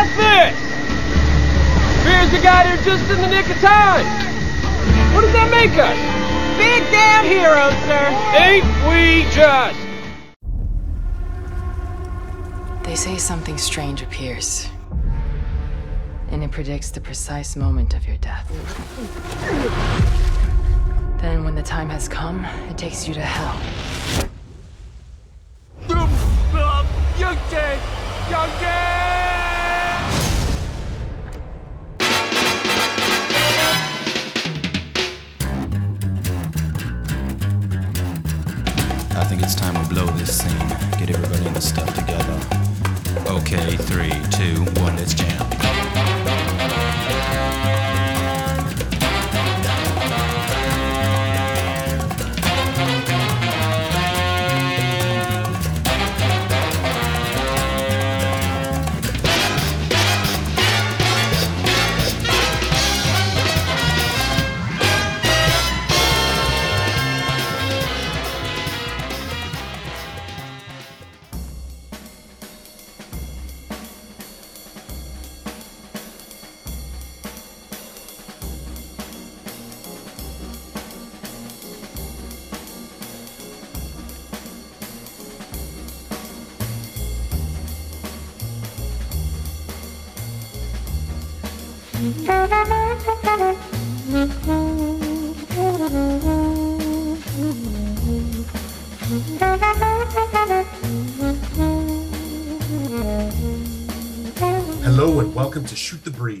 got this! Spears got here just in the nick of time! What does that make us? Big damn heroes, sir! Ain't we just? They say something strange appears, and it predicts the precise moment of your death. Then, when the time has come, it takes you to hell. You're dead! You're dead! Think it's time we blow this scene. Get everybody in the stuff together. Okay, three, two, one, let's jam.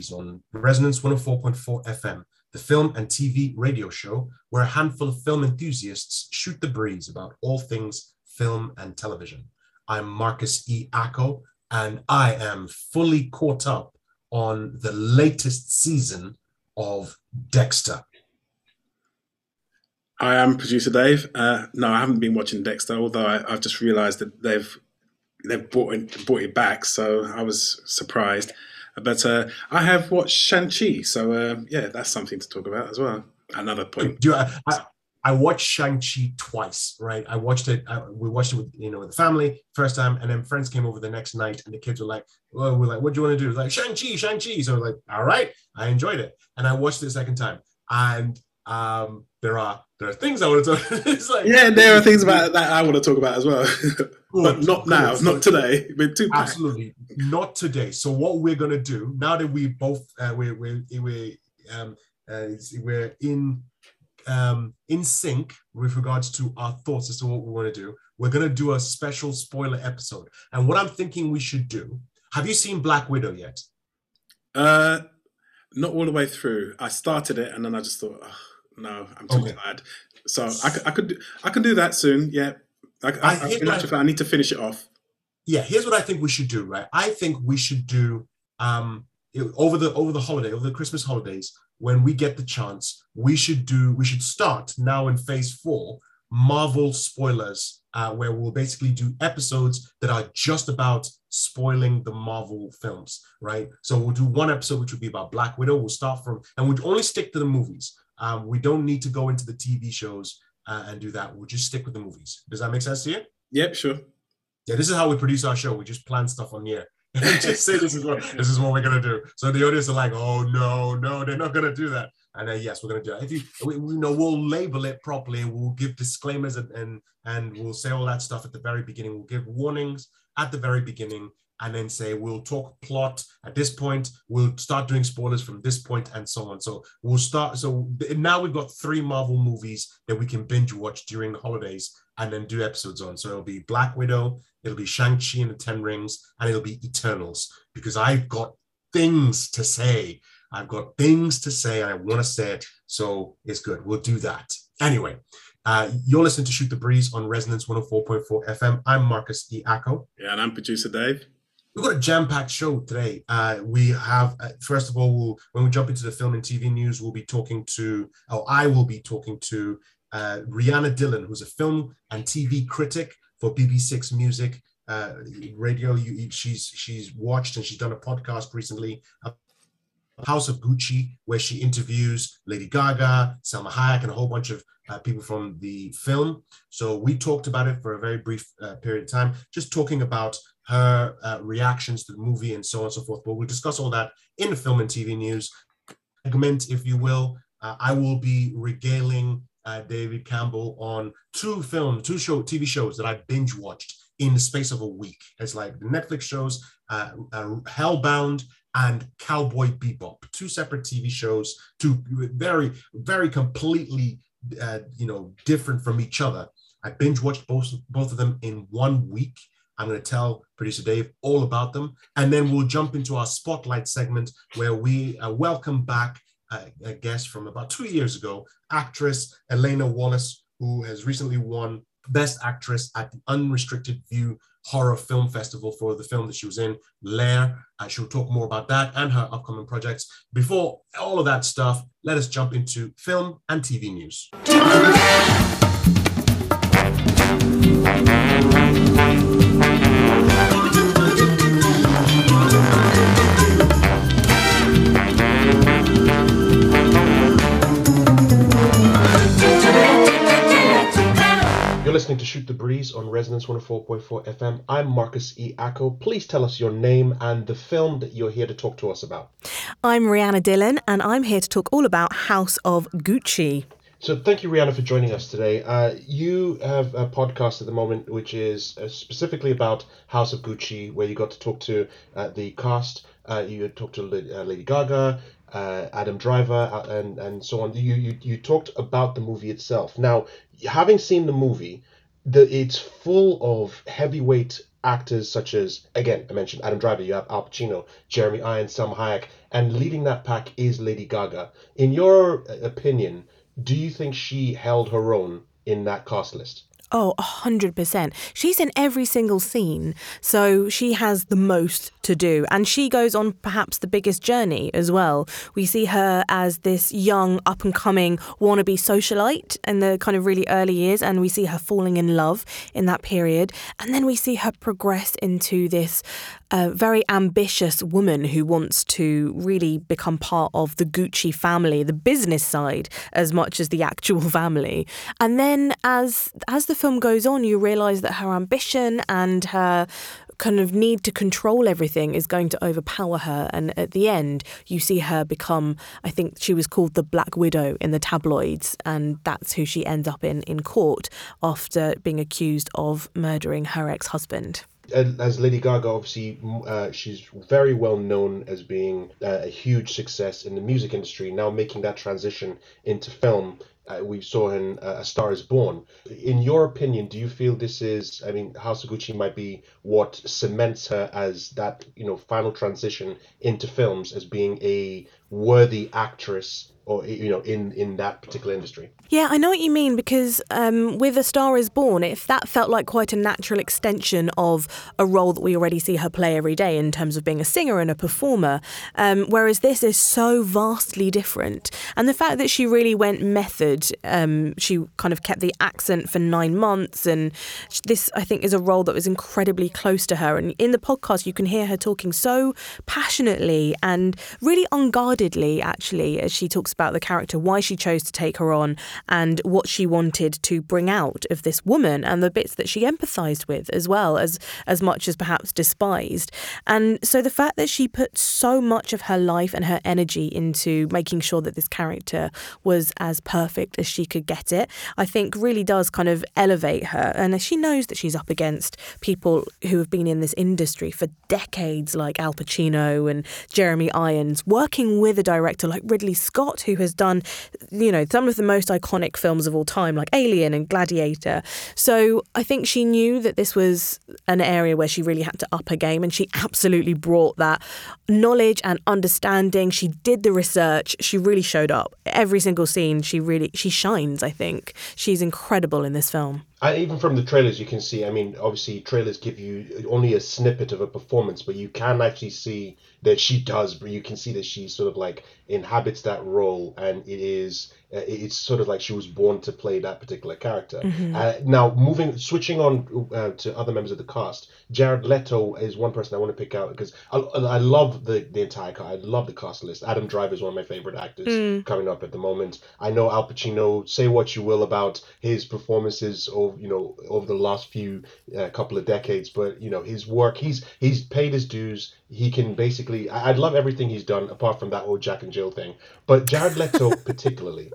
On Resonance 104.4 FM, the film and TV radio show where a handful of film enthusiasts shoot the breeze about all things film and television. I'm Marcus E. Acko, and I am fully caught up on the latest season of Dexter. I am producer Dave. Uh, no, I haven't been watching Dexter, although I, I've just realised that they've they've brought it, brought it back, so I was surprised. But uh, I have watched Shang Chi, so uh, yeah, that's something to talk about as well. Another point. Do I, I, I watched Shang-Chi twice, right? I watched it, I, we watched it with, you know, with the family first time, and then friends came over the next night, and the kids were like, well, we're like, what do you want to do? Like, Shang-Chi, Shang-Chi. So I was like, all right, I enjoyed it. And I watched it a second time. And um, there are there are things I want to talk like, Yeah, there are things about that I want to talk about as well, but not now, not today. We're too. Absolutely not today. So what we're gonna do now that we both uh, we're we're we're um, uh, we're in um, in sync with regards to our thoughts as to what we want to do. We're gonna do a special spoiler episode. And what I'm thinking we should do. Have you seen Black Widow yet? Uh, not all the way through. I started it and then I just thought, oh, no, I'm too Okay. tired. So I, could- I could I can do that soon. Yeah, I, I, I I, in I- actual fact, I need to finish it off. yeah here's what i think we should do right i think we should do um over the over the holiday over the christmas holidays when we get the chance we should do we should start now in phase four marvel spoilers uh, where we'll basically do episodes that are just about spoiling the marvel films right so we'll do one episode which will be about black widow we'll start from and we'd only stick to the movies um, we don't need to go into the tv shows uh, and do that we'll just stick with the movies does that make sense to you Yep, sure. yeah, this is how we produce our show. We just plan stuff on the air. just say this is what this is what we're gonna do. So the audience are like, oh no, no, they're not gonna do that. And then yes, we're gonna do it. If you, we, we know, we'll label it properly. We'll give disclaimers and, and and we'll say all that stuff at the very beginning. We'll give warnings at the very beginning, and then say we'll talk plot at this point. We'll start doing spoilers from this point, and so on. So we'll start. So now we've got three Marvel movies that we can binge watch during the holidays and then do episodes on. So it'll be Black Widow, it'll be Shang-Chi and the Ten Rings, and it'll be Eternals, because I've got things to say. I've got things to say, and I want to say it. So it's good. We'll do that. Anyway, uh, you're listening to Shoot the Breeze on Resonance 104.4 FM. I'm Marcus E. Acko. Yeah, and I'm producer Dave. We've got a jam-packed show today. Uh, we have, uh, first of all, we'll, when we jump into the film and TV news, we'll be talking to, or I will be talking to uh, Rhianna Dillon, who's a film and TV critic for BBC6 Music uh, Radio. You, she's she's watched and she's done a podcast recently, uh, House of Gucci, where she interviews Lady Gaga, Salma Hayek, and a whole bunch of uh, people from the film. So we talked about it for a very brief uh, period of time, just talking about her uh, reactions to the movie and so on and so forth. But we'll discuss all that in the film and TV news segment, if you will. Uh, I will be regaling uh, David Campbell on two film, two show TV shows that I binge watched in the space of a week. It's like the Netflix shows, uh, uh, Hellbound and Cowboy Bebop, two separate TV shows, two very, very completely, uh, you know, different from each other. I binge watched both both of them in one week. I'm going to tell producer Dave all about them, and then we'll jump into our spotlight segment where we uh, welcome back a guest from about two years ago, actress Elena Wallace, who has recently won Best Actress at the Unrestricted View Horror Film Festival for the film that she was in, Lair. Uh, she'll talk more about that and her upcoming projects. Before all of that stuff, let us jump into film and TV news. Listening to Shoot the Breeze on Resonance 104.4 FM. I'm Marcus E. Acko. Please tell us your name and the film that you're here to talk to us about. I'm Rhianna Dillon, and I'm here to talk all about House of Gucci. So, thank you, Rhianna, for joining us today. Uh, you have a podcast at the moment which is uh, specifically about House of Gucci, where you got to talk to uh, the cast. Uh, you talked to uh, Lady Gaga, uh, Adam Driver, uh, and and so on. You, you you talked about the movie itself. Now, having seen the movie, the it's full of heavyweight actors such as again I mentioned Adam Driver. You have Al Pacino, Jeremy Irons, Sam Hayek, and leading that pack is Lady Gaga. In your uh, opinion, do you think she held her own in that cast list? Oh, 100%. She's in every single scene, so she has the most to do. And she goes on perhaps the biggest journey as well. We see her as this young, up and coming wannabe socialite in the kind of really early years, and we see her falling in love in that period. And then we see her progress into this uh, very ambitious woman who wants to really become part of the Gucci family, the business side, as much as the actual family. And then as as the film goes on, you realize that her ambition and her kind of need to control everything is going to overpower her. And at the end, you see her become, I think she was called the Black Widow in the tabloids. And that's who she ends up in in court after being accused of murdering her ex husband as Lady Gaga, obviously, uh, she's very well known as being uh, a huge success in the music industry. Now making that transition into film, uh, we saw in uh, A Star Is Born. In your opinion, do you feel this is? I mean, House of Gucci might be what cements her as that you know final transition into films as being a worthy actress or you know in in that particular industry. Yeah i know what you mean because um, with a star is born if that felt like quite a natural extension of a role that we already see her play every day in terms of being a singer and a performer um, whereas this is so vastly different. And the fact that she really went method um, she kind of kept the accent for nine months and this i think is a role that was incredibly close to her. And in the podcast you can hear her talking so passionately and really unguardedly actually as she talks about the character, why she chose to take her on, and what she wanted to bring out of this woman, and the bits that she empathized with as well as as much as perhaps despised. And so the fact that she put so much of her life and her energy into making sure that this character was as perfect as she could get it, I think really does kind of elevate her. And she knows that she's up against people who have been in this industry for decades, like Al Pacino and Jeremy Irons, working with a director like Ridley Scott, who has done, you know, some of the most iconic films of all time, like Alien and Gladiator. So I think she knew that this was an area where she really had to up her game, and she absolutely brought that knowledge and understanding. She did the research. She really showed up. Every single scene, she really she shines. I think she's incredible in this film. And even from the trailers, you can see. I mean, obviously, trailers give you only a snippet of a performance, but you can actually see that she does. But you can see that she sort of like inhabits that role, and it is it's sort of like she was born to play that particular character. Uh, now, moving, switching on uh, to other members of the cast, Jared Leto is one person I want to pick out because I, I love the the entire cast. I love the cast list. Adam Driver is one of my favorite actors coming up at the moment. I know Al Pacino. Say what you will about his performances over you know over the last few uh, couple of decades, but you know his work. He's he's paid his dues. He can basically. I, I love everything he's done apart from that old Jack and Jill thing. But Jared Leto particularly,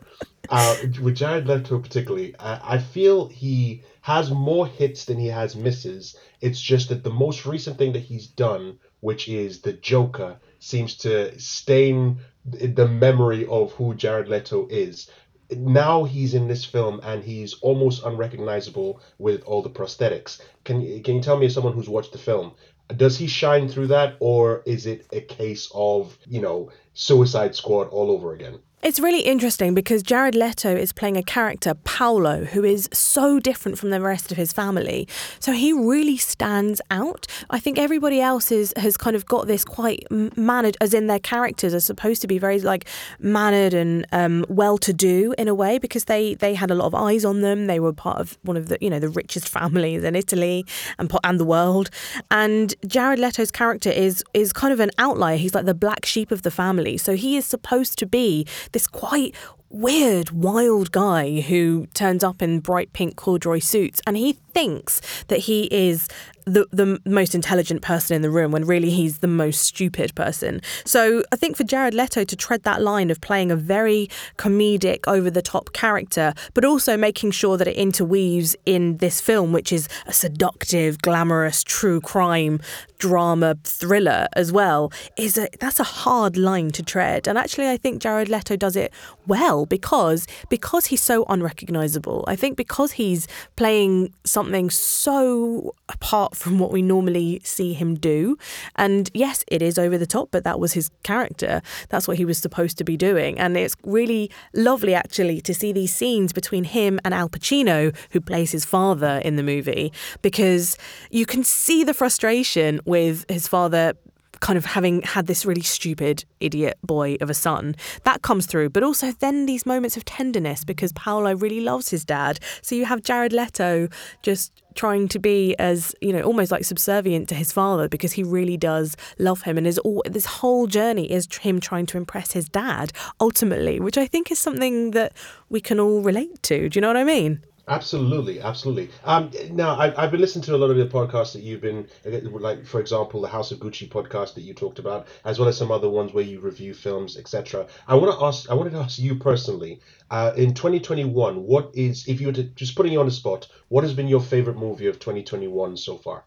uh, with Jared Leto particularly, I, I feel he has more hits than he has misses. It's just that the most recent thing that he's done, which is the Joker, seems to stain the memory of who Jared Leto is. Now he's in this film and he's almost unrecognizable with all the prosthetics. Can you can you tell me, as someone who's watched the film, does he shine through that, or is it a case of you know Suicide Squad all over again? It's really interesting because Jared Leto is playing a character, Paolo, who is so different from the rest of his family. So he really stands out. I think everybody else is, has kind of got this quite mannered, as in their characters are supposed to be very like mannered and um, well-to-do in a way because they they had a lot of eyes on them. They were part of one of the you know the richest families in Italy and and the world. And Jared Leto's character is is kind of an outlier. He's like the black sheep of the family. So he is supposed to be this quite weird, wild guy who turns up in bright pink corduroy suits and he thinks that he is the the most intelligent person in the room when really he's the most stupid person. So I think for Jared Leto to tread that line of playing a very comedic, over the top character, but also making sure that it interweaves in this film, which is a seductive, glamorous, true crime drama thriller as well, is a that's a hard line to tread. And actually I think Jared Leto does it well because because he's so unrecognizable. I think because he's playing something so apart from what we normally see him do. And yes, it is over the top, but that was his character. That's what he was supposed to be doing. And it's really lovely actually to see these scenes between him and Al Pacino, who plays his father in the movie, because you can see the frustration with his father kind of having had this really stupid idiot boy of a son that comes through. But also then these moments of tenderness because Paolo really loves his dad. So you have Jared Leto just trying to be as you know almost like subservient to his father because he really does love him. And is all this whole journey is him trying to impress his dad ultimately which I think is something that we can all relate to. Do you know what I mean Absolutely, absolutely. Um, now I've, I've been listening to a lot of the podcasts that you've been, like for example, the House of Gucci podcast that you talked about, as well as some other ones where you review films, etc. I want to ask, I wanted to ask you personally, uh, in 2021, what is, if you were to just putting you on the spot, what has been your favorite movie of 2021 so far?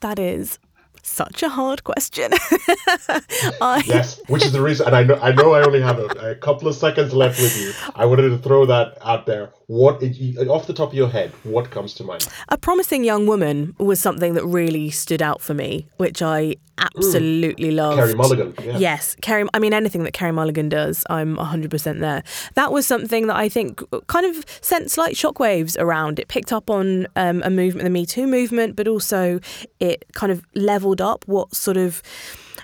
that is such a hard question. I, Yes, which is the reason, and I know I know I only have a, a couple of seconds left with you. I wanted to throw that out there. What, off the top of your head, what comes to mind? A Promising Young Woman was something that really stood out for me, which I absolutely loved. Carey Mulligan. Yeah. Yes, Carey. I mean, anything that Carey Mulligan does, I'm 100% there. That was something that I think kind of sent slight shockwaves around. It picked up on um, a movement, the Me Too movement, but also it kind of leveled up what sort of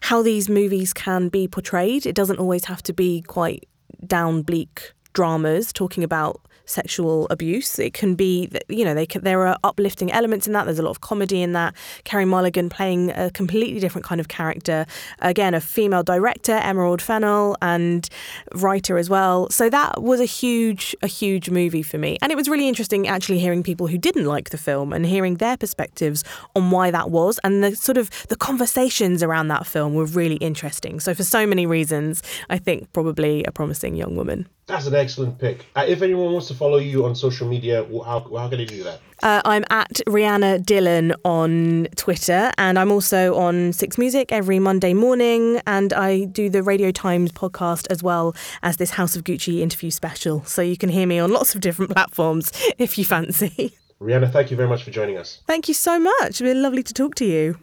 how these movies can be portrayed. It doesn't always have to be quite down bleak dramas talking about sexual abuse. It can be, you know, they can, there are uplifting elements in that. There's a lot of comedy in that. Carey Mulligan playing a completely different kind of character. Again, a female director, Emerald Fennell, and writer as well. So that was a huge, a huge movie for me. And it was really interesting actually hearing people who didn't like the film and hearing their perspectives on why that was. And the sort of the conversations around that film were really interesting. So for so many reasons, I think probably a promising young woman. That's an excellent pick. Uh, if anyone wants to follow you on social media, how, how can they do that? Uh, I'm at Rhianna Dillon on Twitter, and I'm also on Six Music every Monday morning, and I do the Radio Times podcast as well as this House of Gucci interview special. So you can hear me on lots of different platforms if you fancy. Rhianna, thank you very much for joining us. Thank you so much. It's been lovely to talk to you.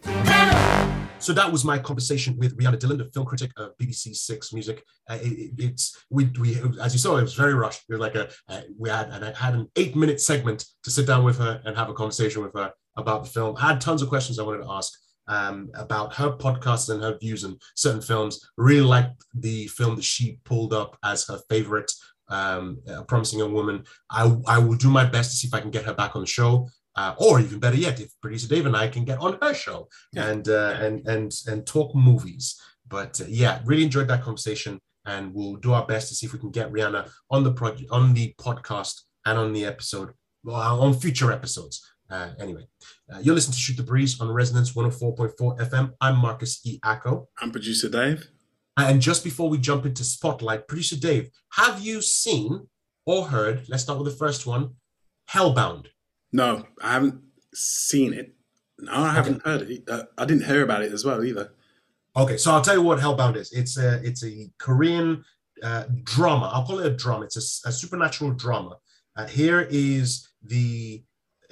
So that was my conversation with Rhianna Dillon, the film critic of BBC Six Music. Uh, it- it- it's we we as you saw, it was very rushed. It was like a uh, we had and I had an eight minute segment to sit down with her and have a conversation with her about the film. I had tons of questions I wanted to ask um, about her podcast and her views on certain films. Really liked the film that she pulled up as her favorite um, a promising young woman. I, I will do my best to see if I can get her back on the show. Uh, or even better yet, if producer Dave and I can get on her show Yeah. and uh, and and and talk movies. But uh, yeah, really enjoyed that conversation, and we'll do our best to see if we can get Rhianna on the project, on the podcast, and on the episode, well, on future episodes. Uh, anyway, uh, you're listening to Shoot the Breeze on Resonance 104.4 FM. I'm Marcus E. Acko. I'm producer Dave. And just before we jump into Spotlight, producer Dave, have you seen or heard? Let's start with the first one Hellbound. No, I haven't seen it. No, I haven't heard it. Uh, I didn't hear about it as well either. Okay, so I'll tell you what Hellbound is. It's a it's a Korean uh, drama. I'll call it a drama. It's a supernatural drama. Uh, here is the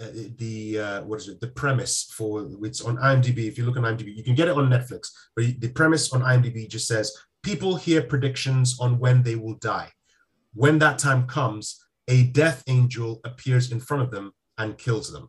uh, the uh, what is it? The premise for it's on IMDb. If you look on IMDb, you can get it on Netflix. But the premise on IMDb just says people hear predictions on when they will die. When that time comes, a death angel appears in front of them and kills them.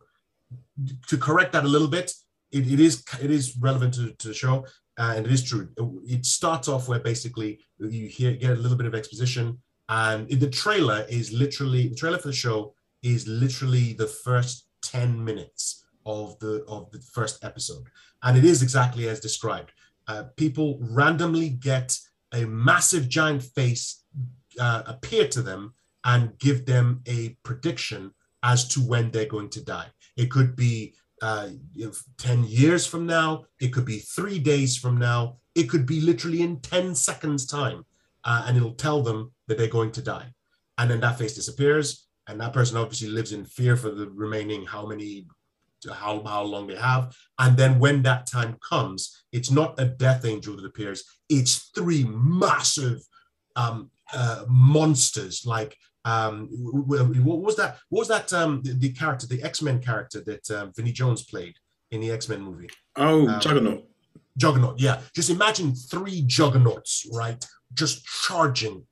To correct that a little bit, it, it is it is relevant to, to the show. Uh, and it is true. It starts off where basically you hear get a little bit of exposition, and the trailer is literally the trailer for the show is literally the first ten minutes of the of the first episode, and it is exactly as described. Uh, people randomly get a massive giant face uh, appear to them and give them a prediction as to when they're going to die. It could be uh, 10 years from now, it could be three days from now, it could be literally in 10 seconds' time, uh, and it'll tell them that they're going to die. And then that face disappears, and that person obviously lives in fear for the remaining how many, how, how long they have. And then when that time comes, it's not a death angel that appears, it's three massive um, uh, monsters like um what was that what was that um the, the character the x-men character that um, vinnie jones played in the x-men movie? Oh, Um, Juggernaut. juggernaut yeah. Just imagine three juggernauts right just charging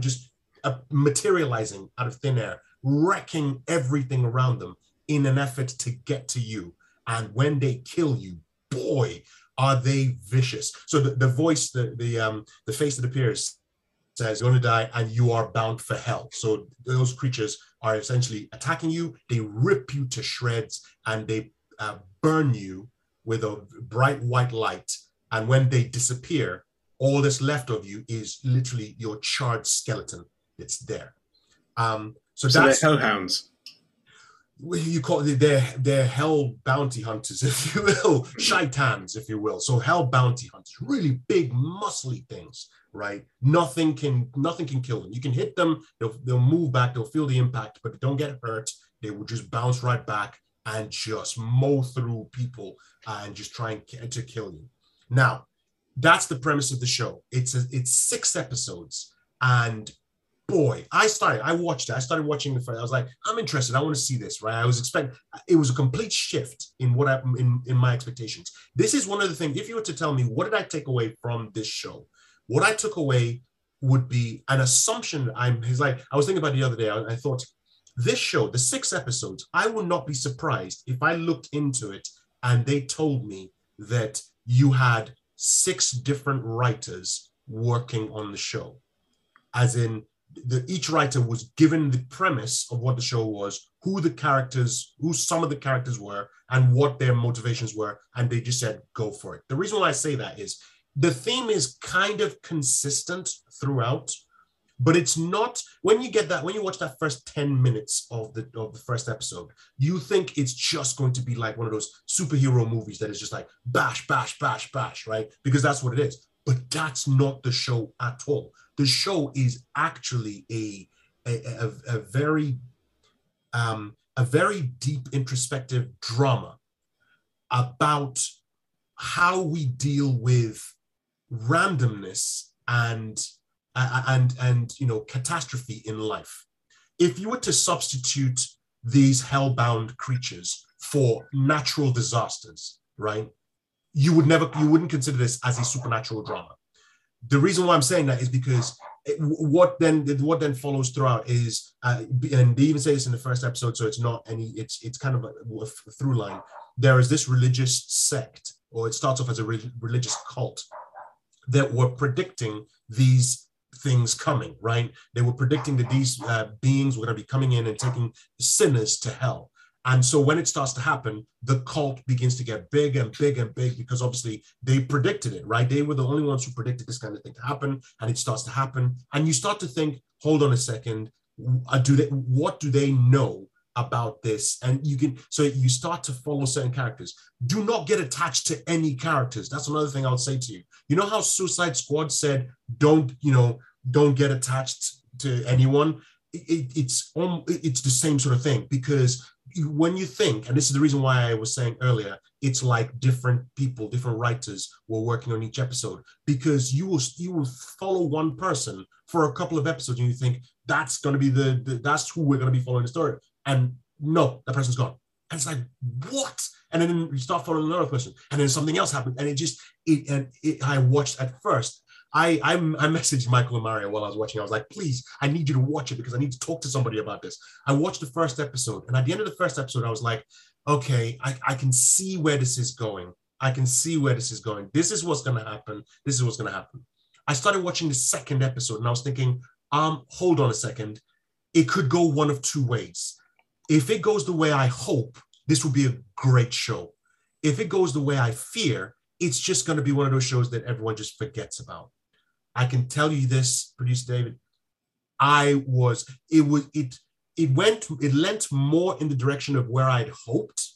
just uh, materializing out of thin air wrecking everything around them in an effort to get to you. And when they kill you boy are they vicious. So the, the voice the the um the face that appears says you're going to die and you are bound for hell. So those creatures are essentially attacking you. They rip you to shreds and they uh, burn you with a bright white light. And when they disappear, all that's left of you is literally your charred skeleton. It's there. Um, so, So that's hellhounds. you call they're they're hell bounty hunters, if you will, shaitans, if you will. So hell bounty hunters, really big, muscly things, right? Nothing can nothing can kill them. You can hit them, they'll they'll move back, they'll feel the impact, but they don't get hurt. They will just bounce right back and just mow through people and just try and to kill you. Now, that's the premise of the show. It's a, it's six episodes, and boy, I started, I watched it. I started watching the first. I was like, I'm interested. I want to see this, right? I was expecting. It was a complete shift in what I in in my expectations. This is one of the things. If you were to tell me what did I take away from this show, what I took away would be an assumption. I'm. He's like, I was thinking about the other day. I, I thought this show, the six episodes, I would not be surprised if I looked into it and they told me that you had six different writers working on the show, as in the, each writer was given the premise of what the show was, who the characters, who some of the characters were, and what their motivations were, and they just said, go for it. The reason why I say that is the theme is kind of consistent throughout, but it's not when you get that, when you watch that first 10 minutes of the of the first episode, you think it's just going to be like one of those superhero movies that is just like bash, bash, bash, bash, right? Because that's what it is. But that's not the show at all the show is actually a a, a, a very um, a very deep introspective drama about how we deal with randomness and and and you know catastrophe in life if you were to substitute these hellbound creatures for natural disasters right you would never you wouldn't consider this as a supernatural drama the reason why I'm saying that is because it, what then what then follows throughout is uh, and they even say this in the first episode, so it's not any it's it's kind of a, a through line. There is this religious sect, or it starts off as a re- religious cult that were predicting these things coming, right? They were predicting that these uh, beings were going to be coming in and taking sinners to hell. And so when it starts to happen, the cult begins to get big and big and big because obviously they predicted it, right? They were the only ones who predicted this kind of thing to happen, and it starts to happen. And you start to think, hold on a second, uh, do they? What do they know about this? And you can so you start to follow certain characters. Do not get attached to any characters. That's another thing I would say to you. You know how Suicide Squad said, don't you know, don't get attached to anyone. It, it's um, it's the same sort of thing because when you think, and this is the reason why I was saying earlier, it's like different people, different writers were working on each episode because you will you will follow one person for a couple of episodes and you think that's going to be the, the that's who we're going to be following the story, and no, that person's gone, and it's like what? And then you start following another person, and then something else happened, and it just it and it, I watched at first I, I I messaged Michael and Mario while I was watching. I was like, please, I need you to watch it because I need to talk to somebody about this. I watched the first episode, and at the end of the first episode, I was like, okay, I, I can see where this is going. I can see where this is going. This is what's gonna happen. This is what's gonna happen. I started watching the second episode, and I was thinking, um, hold on a second. It could go one of two ways. If it goes the way I hope, this will be a great show. If it goes the way I fear, it's just going to be one of those shows that everyone just forgets about. I can tell you this, producer David. I was, it was, it, it went, it lent more in the direction of where I'd hoped.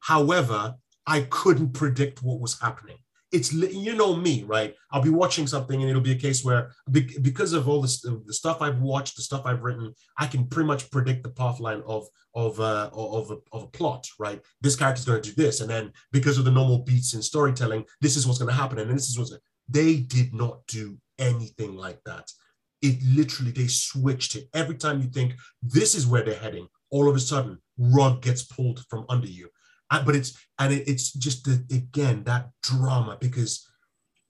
However, I couldn't predict what was happening. It's, you know me, right? I'll be watching something and it'll be a case where, because of all this, the stuff I've watched, the stuff I've written, I can pretty much predict the path line of, of, uh, of, a, of a plot, right? This character's going to do this. And then because of the normal beats in storytelling, this is what's going to happen. And this is what's, they did not do anything like that. It literally, they switched it. Every time you think this is where they're heading, all of a sudden, rug gets pulled from under you. But it's, and it, it's just, the, again, that drama because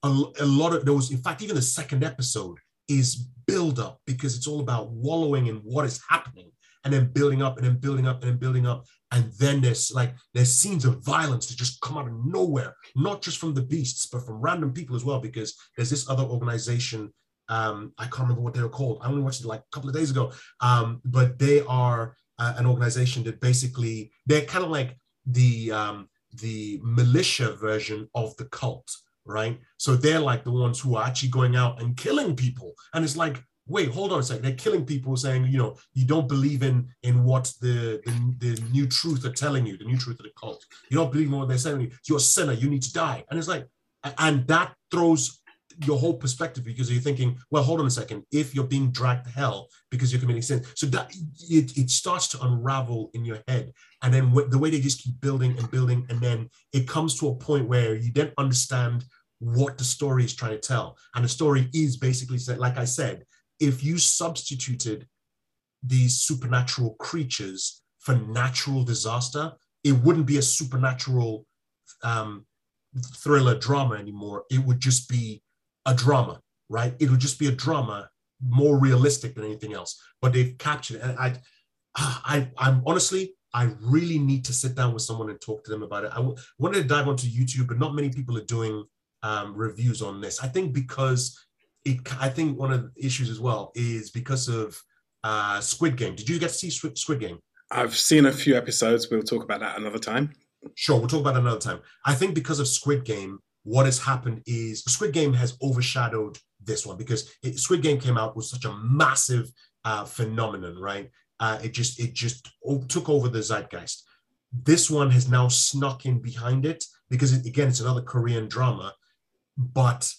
a, a lot of those, in fact, even the second episode is build up because it's all about wallowing in what is happening and then building up and then building up and then building up. And then there's like there's scenes of violence that just come out of nowhere, not just from the beasts, but from random people as well. Because there's this other organization. Um, I can't remember what they were called. I only watched it like a couple of days ago. Um, but they are uh, an organization that basically they're kind of like the um, the militia version of the cult, right? So they're like the ones who are actually going out and killing people, and it's like wait, hold on a second. They're killing people saying, you know, you don't believe in in what the, the, the new truth are telling you, the new truth of the cult. You don't believe in what they're saying. You're a sinner. You need to die. And it's like, and that throws your whole perspective because you're thinking, well, hold on a second. If you're being dragged to hell because you're committing sin, so that it, it starts to unravel in your head, and then the way they just keep building and building, and then it comes to a point where you then understand what the story is trying to tell, and the story is basically said, like I said, if you substituted these supernatural creatures for natural disaster, it wouldn't be a supernatural um, thriller drama anymore. It would just be a drama, right? It would just be a drama, more realistic than anything else. But they've captured it, and I, I, I'm honestly, I really need to sit down with someone and talk to them about it. I w- wanted to dive onto YouTube, but not many people are doing um, reviews on this. I think because it, I think one of the issues as well is because of uh, Squid Game. Did you get to see Squid Game? I've seen a few episodes. We'll talk about that another time. Sure, we'll talk about it another time. I think because of Squid Game, what has happened is Squid Game has overshadowed this one because it, Squid Game came out was such a massive uh, phenomenon, right? Uh, it just it just took over the zeitgeist. This one has now snuck in behind it because it, again it's another Korean drama, but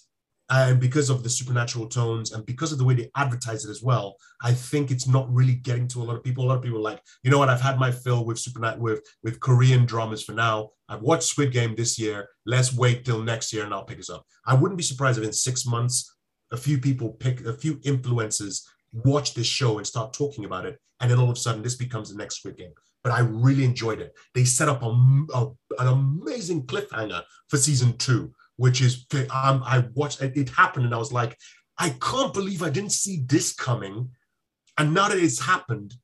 and because of the supernatural tones and because of the way they advertise it as well i think it's not really getting to a lot of people. A lot of people like you know what? I've had my fill with supernat with with korean dramas for now. I've watched squid game this year. Let's wait till next year and i'll pick this up. I wouldn't be surprised if in six months a few people pick a few influencers watch this show and start talking about it and then all of a sudden this becomes the next squid game. But i really enjoyed it. They set up a, a an amazing cliffhanger for season two which is um, I watched it, it happen and I was like, I can't believe I didn't see this coming. And now that it's happened,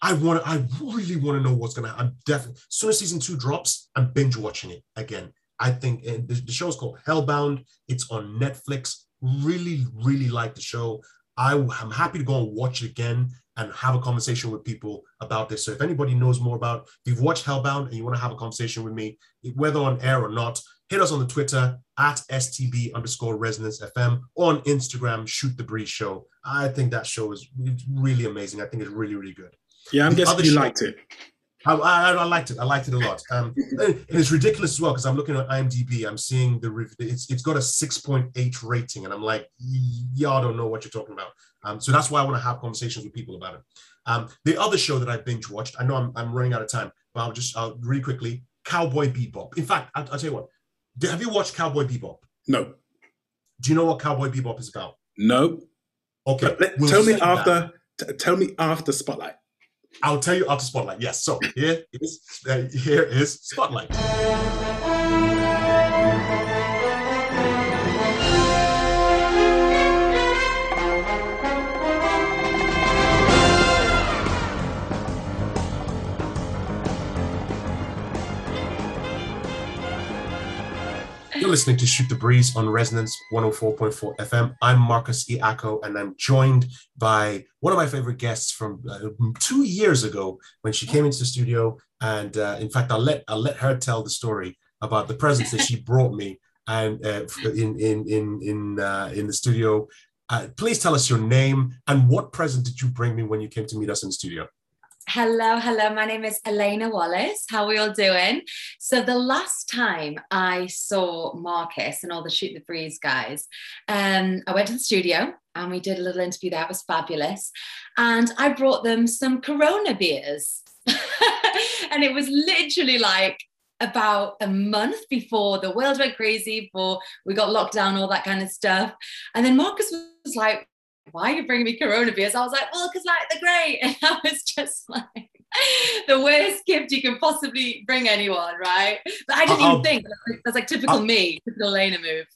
I want I really want to know what's gonna happen. I'm definitely as soon as season two drops, I'm binge watching it again. I think the, the show is called Hellbound. It's on Netflix. Really, really like the show. I, am happy to go and watch it again and have a conversation with people about this. So if anybody knows more about, if you've watched Hellbound and you want to have a conversation with me, whether on air or not, hit us on the Twitter at STB underscore resonance FM on Instagram, shoot the breeze show. I think that show is really amazing. I think it's really, really good. Yeah, I'm the guessing you show, liked it. I, I, I, liked it. I liked it a lot. Um, and it's ridiculous as well because I'm looking at IMDb. I'm seeing the it's it's got a 6.8 rating, and I'm like, y'all don't know what you're talking about. Um, so that's why I want to have conversations with people about it. Um, the other show that I binge watched, I know I'm, I'm running out of time, but I'll just I'll really quickly Cowboy Bebop. In fact, I'll, I'll tell you what. Have you watched Cowboy Bebop? No. Do you know what Cowboy Bebop is about? No. Okay. We'll tell me after. T- tell me after Spotlight. I'll tell you after Spotlight. Yes. So here is uh, here is Spotlight. You're listening to Shoot the Breeze on Resonance 104.4 FM. I'm Marcus Iako, and I'm joined by one of my favorite guests from uh, two years ago when she came into the studio. And uh, in fact, I'll let I'll let her tell the story about the presents that she brought me and uh, in in in in uh, in the studio. Uh, please tell us your name and what present did you bring me when you came to meet us in the studio. Hello, hello. My name is Elena Wallace. How are we all doing? So the last time I saw Marcus and all the Shoot the Breeze guys, um, I went to the studio and we did a little interview there. It was fabulous. And I brought them some Corona beers. and it was literally like about a month before the world went crazy, before we got locked down, all that kind of stuff. And then Marcus was like, why are you bringing me Corona beers? I was like, well, because like they're great. And I was just like, the worst gift you can possibly bring anyone, right? But I didn't I'll, even think that's like typical I'll, me, typical Lena move.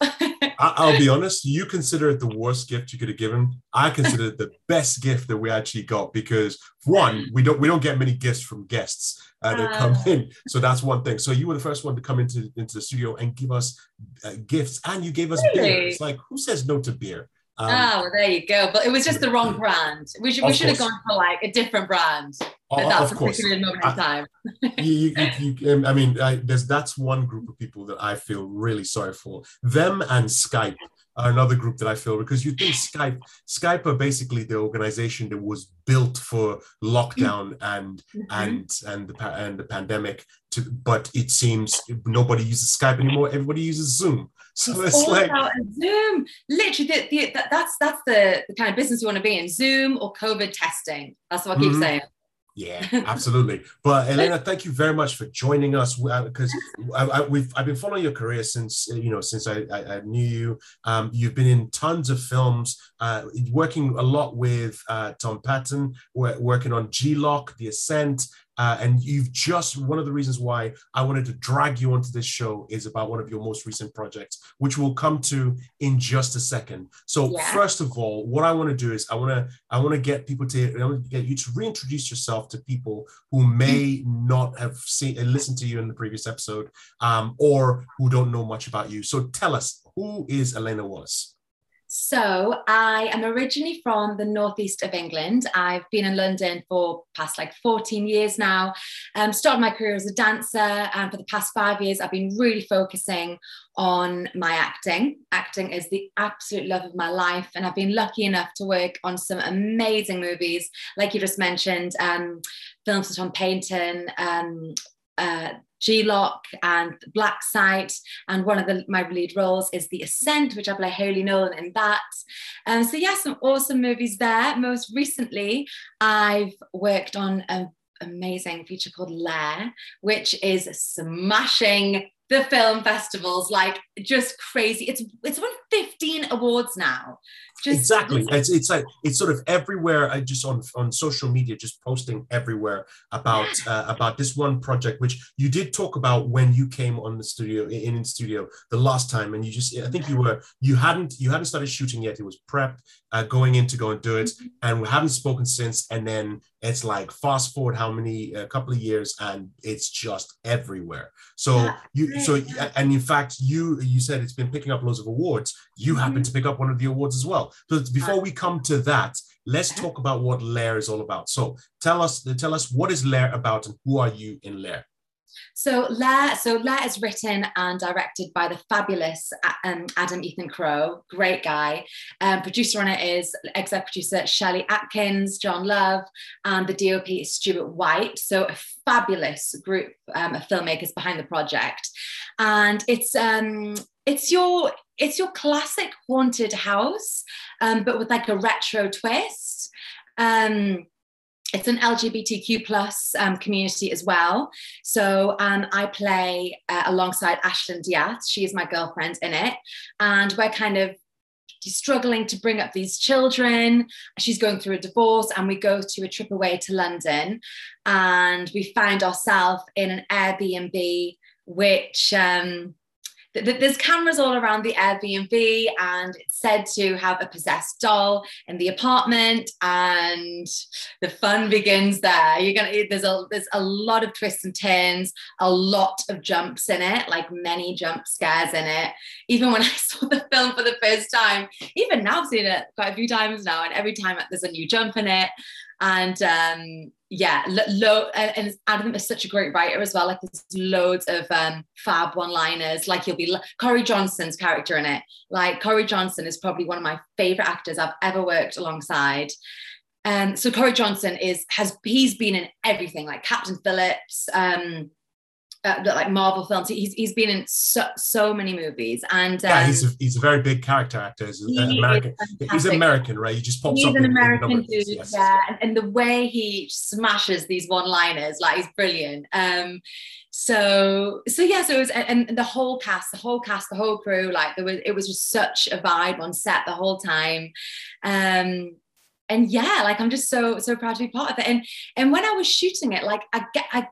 I'll be honest, you consider it the worst gift you could have given. I consider it the best gift that we actually got because one, we don't we don't get many gifts from guests uh, that come in, so that's one thing. So you were the first one to come into into the studio and give us uh, gifts, and you gave us really? beer. It's like who says no to beer? Um, oh, well, there you go. But it was just the wrong brand. We should we should have gone for like a different brand. But that's of course. a moment in time. you, you, you, um, I mean, I, there's that's one group of people that I feel really sorry for. Them and Skype are another group that I feel because you think Skype, Skype are basically the organization that was built for lockdown and mm-hmm. and and the and the pandemic. To, but it seems nobody uses Skype anymore. Everybody uses Zoom. So it's, it's like Zoom. Literally, the, the, that's that's the, the kind of business you want to be in. Zoom or COVID testing. That's what I keep mm-hmm. saying. Yeah, absolutely. But Elena, thank you very much for joining us because uh, I, have I've been following your career since you know since I, I, I knew you. Um, you've been in tons of films, uh, working a lot with uh, Tom Paton, working on G Lock, The Ascent, uh, and you've just one of the reasons why I wanted to drag you onto this show is about one of your most recent projects, which we'll come to in just a second. So yeah. first of all, what I want to do is I want to I want to get people to I want to get you to reintroduce yourself to people who may not have seen and listened to you in the previous episode, um, or who don't know much about you. So tell us who is Elena Wallace. So I am originally from the northeast of England. I've been in London for past like 14 years now. Um, started my career as a dancer, and for the past five years, I've been really focusing on my acting. Acting is the absolute love of my life, and I've been lucky enough to work on some amazing movies, like you just mentioned, um, films with Tom Paton, um, uh, G-Lock and Black Site, and one of the, my lead roles is The Ascent, which I play Holy Nolan in that. Um, so yeah, some awesome movies there. Most recently, I've worked on an amazing feature called Lair, which is smashing the film festivals like just crazy. It's it's won 15 awards now. Just, exactly. It's, it's like it's sort of everywhere. I just on on social media, just posting everywhere about uh, about this one project, which you did talk about when you came on the studio in, in studio the last time, and you just I think you were you hadn't you hadn't started shooting yet. It was prep uh, going in to go and do it, mm-hmm. and we haven't spoken since. And then it's like fast forward how many a couple of years, and it's just everywhere. So yeah. you so and in fact you you said it's been picking up loads of awards. You mm-hmm. happen to pick up one of the awards as well. Well. But before we come to that, let's talk about what Lair is all about. So tell us, tell us what is Lair about and who are you in Lair? So Lair, so Lair is written and directed by the fabulous um, Adam Ethan Crow, great guy. Um, producer on it is exec producer Shelley Atkins, John Love, and the DOP is Stuart White. So a fabulous group um, of filmmakers behind the project, and it's um, it's your it's your classic haunted house, um, but with like a retro twist. Um, it's an LGBTQ plus um, community as well. So um, I play uh, alongside Ashlyn Diaz. She is my girlfriend in it, and we're kind of struggling to bring up these children. She's going through a divorce, and we go to a trip away to London, and we find ourselves in an Airbnb, which um, there's cameras all around the Airbnb, and it's said to have a possessed doll in the apartment, and the fun begins there. You're gonna there's a there's a lot of twists and turns, a lot of jumps in it, like many jump scares in it. Even when I saw the film for the first time, even now I've seen it quite a few times now, and every time there's a new jump in it, and um, yeah, lo- and Adam is such a great writer as well. Like there's loads of um, fab one-liners. Like he'll be Corey Johnson's character in it. Like Corey Johnson is probably one of my favorite actors I've ever worked alongside. Um, so Corey Johnson is has he's been in everything like Captain Phillips, um, uh, like Marvel films. He's he's been in so, so many movies, and um, yeah, he's a, he's a very big character actor. He's he American. He's American, right? He just pops he's up. He's an American dude, yes. yeah, and, and, the way he smashes these one-liners, like he's brilliant. Um, so so yeah, so it was, and, and the whole cast, the whole cast, the whole crew, like there was, it was just such a vibe on set the whole time. Um, and yeah, like I'm just so so proud to be part of it. And and when I was shooting it, like I get I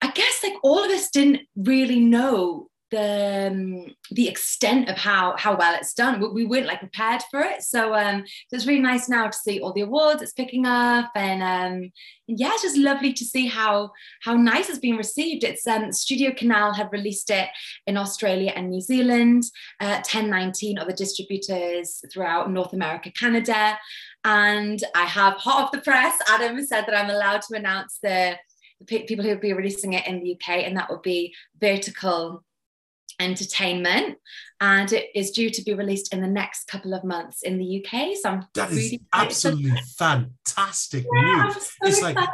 I guess like all of us didn't really know the um, the extent of how how well it's done. We, we weren't like prepared for it, so um, so it's really nice now to see all the awards it's picking up, and um, and yeah, it's just lovely to see how how nice it's been received. It's um, Studio Canal have released it in Australia and New Zealand. Uh, 1019 other distributors throughout North America, Canada, and I have hot off the press. Adam said that I'm allowed to announce the the people who will be releasing it in the UK, and that will be Vertical Entertainment, and it is due to be released in the next couple of months in the UK. So I'm that really is absolutely fantastic yeah, news. So it's excited. like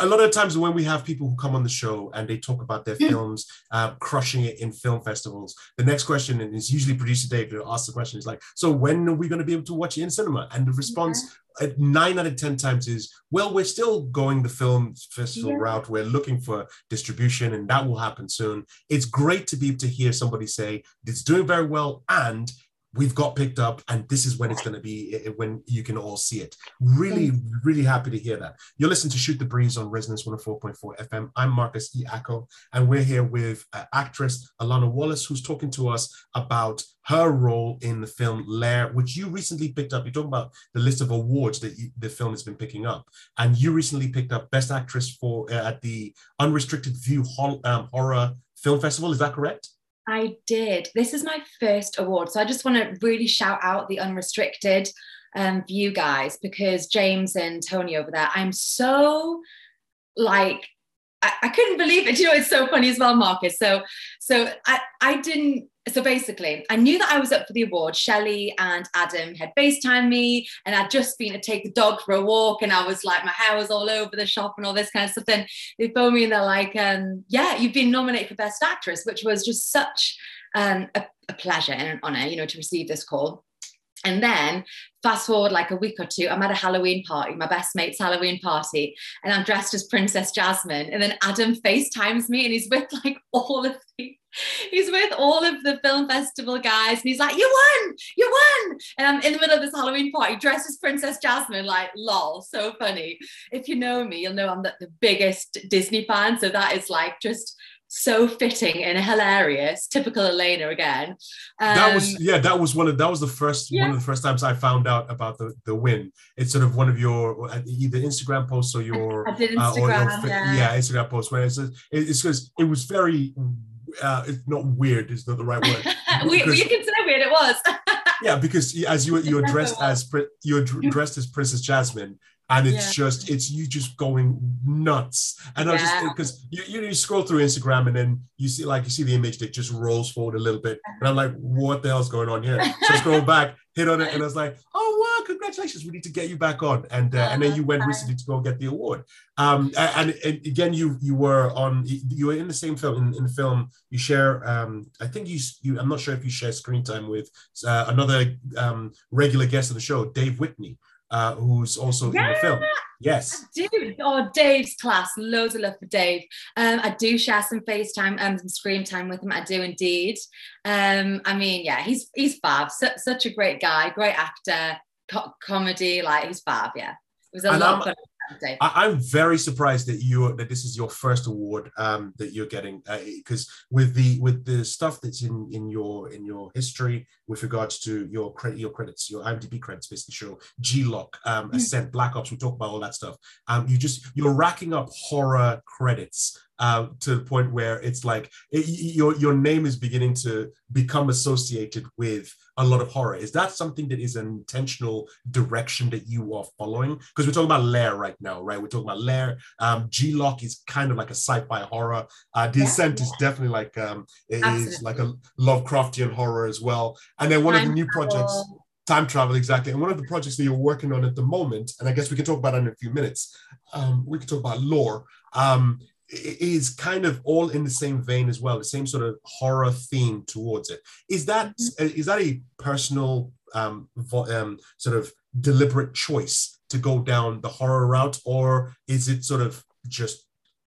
a lot of times when we have people who come on the show and they talk about their mm. films uh, crushing it in film festivals, the next question and is usually producer Dave who asks the question is like, so when are we going to be able to watch it in cinema? And the response yeah. nine out of 10 times is, well, we're still going the film festival yeah. route. We're looking for distribution and that will happen soon. It's great to be able to hear somebody say it's doing very well and we've got picked up and this is when it's going to be when you can all see it. Really really happy to hear that. You're listening to shoot the breeze on resonance 104.4 fm i'm marcus e. Acko, and we're here with uh, actress alana wallace who's talking to us about her role in the film lair which you recently picked up. You're talking about the list of awards that you, the film has been picking up. And you recently picked up best actress for uh, at the unrestricted view um, horror film festival. Is that correct I did. This is my first award. So I just want to really shout out the unrestricted um, view guys because James and Tony over there, I'm so like, I, I couldn't believe it. You know, it's so funny as well, Marcus. So, so I, I didn't so basically, I knew that I was up for the award. Shelley and Adam had FaceTime me, and I'd just been to take the dog for a walk, and I was like, my hair was all over the shop and all this kind of stuff. Then they phoned me and they're like, um, "Yeah, you've been nominated for Best Actress," which was just such um, a, a pleasure and an honor, you know, to receive this call. And then fast forward like a week or two, I'm at a Halloween party, my best mate's Halloween party, and I'm dressed as Princess Jasmine. And then Adam FaceTimes me and he's with like all of the he's with all of the film festival guys and he's like, You won, you won. And I'm in the middle of this Halloween party dressed as Princess Jasmine, like, lol, so funny. If you know me, you'll know I'm the, the biggest Disney fan. So that is like just so fitting and hilarious. Typical Elena again. Um, that was um, yeah. That was one of that was the first yeah. one of the first times I found out about the the win. It's sort of one of your uh, either Instagram posts or your I, Instagram, uh, or your, yeah. yeah. Instagram posts where it's it's because it was very uh, it's not weird. It's not the right word. we, you can say weird. It was. yeah, because as you you're dressed as you're dressed as Princess Jasmine, and it's yeah. just it's you just going nuts. And i just because you, you scroll through instagram and then you see like you see the image that just rolls forward a little bit. And i'm like what the hell's going on here? So scroll back hit on it and i was like oh wow congratulations. We need to get you back on. And uh, and then you went recently to go get the award. Um and, and again you you were on you were in the same film in, in the film you share um i think you you i'm not sure if you share screen time with uh, another um regular guest of the show dave whitney uh, who's also yeah. in the film. Yes. I do. Oh, Dave's class. Loads of love for Dave. Um, I do share some FaceTime and um, some screen time with him. I do indeed. Um, I mean, yeah, he's he's fab. such a great guy, great actor, co- comedy. Like he's fab. Yeah. It was a and lot of fun. I, am very surprised that you that this is your first award um, that you're getting because uh, with the with the stuff that's in in your in your history with regards to your credit your credits your IMDb credits basically show G-Loc um, mm. Ascent Black Ops we talk about all that stuff um, you just you're racking up horror credits uh, to the point where it's like it, your your name is beginning to become associated with a lot of horror. Is that something that is an intentional direction that you are following? Because we're talking about Lair right now, right? We're talking about Lair. Um, G Loc is kind of like a sci-fi horror. Uh, Descent yeah, yeah. is definitely like um, it is like a Lovecraftian horror as well. And then one Time of the new travel. projects. Time travel, exactly. And one of the projects that you're working on at the moment, and I guess we can talk about it in a few minutes. Um, we can talk about lore. Um, is kind of all in the same vein as well, the same sort of horror theme towards it. Is that mm-hmm. is that a personal um, vo- um, sort of deliberate choice to go down the horror route, or is it sort of just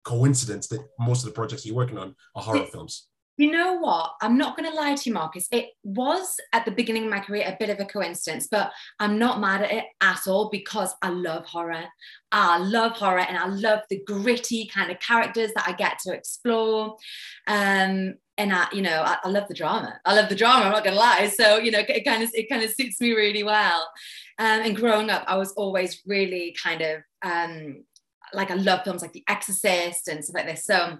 coincidence that most of the projects you're working on are horror films? You know what? I'm not going to lie to you, Marcus. It was at the beginning of my career a bit of a coincidence, but I'm not mad at it at all because I love horror. I love horror and I love the gritty kind of characters that I get to explore. Um, and I, you know, I, I love the drama. I love the drama. I'm not going to lie. So, you know, it kind of it kind of suits me really well. Um, and growing up, I was always really kind of um, like I love films like The Exorcist and stuff like this. So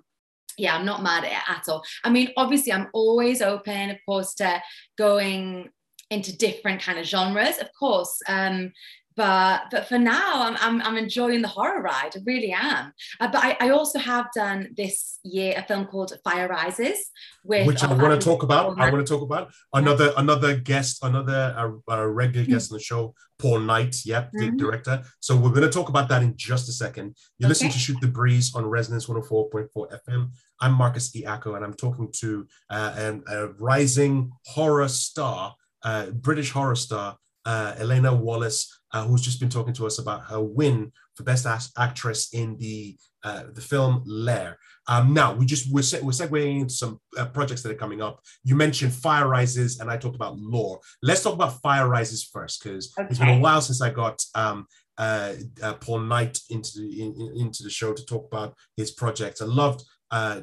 yeah, I'm not mad at at all. I mean, obviously, I'm always open, of course, to going into different kind of genres, of course. Um, but but for now I'm, I'm, I'm enjoying the horror ride i really am uh, but I, I also have done this year a film called fire rises with which i want to talk about i want to talk about another another guest another uh, a regular mm-hmm. guest on the show paul knight yep the mm-hmm. director so we're going to talk about that in just a second you okay. listen to shoot the breeze on resonance 104.4 fm i'm marcus iacco and i'm talking to uh, an, a rising horror star uh, british horror star uh, Elena Wallace, uh, who's just been talking to us about her win for Best Actress in the uh, the film Lair. Um, now we just we're, we're segueing into some uh, projects that are coming up. You mentioned Fire Rises, and I talked about Lore. Let's talk about Fire Rises first, because okay. it's been a while since I got um, uh, uh, Paul Knight into the in, into the show to talk about his project. I loved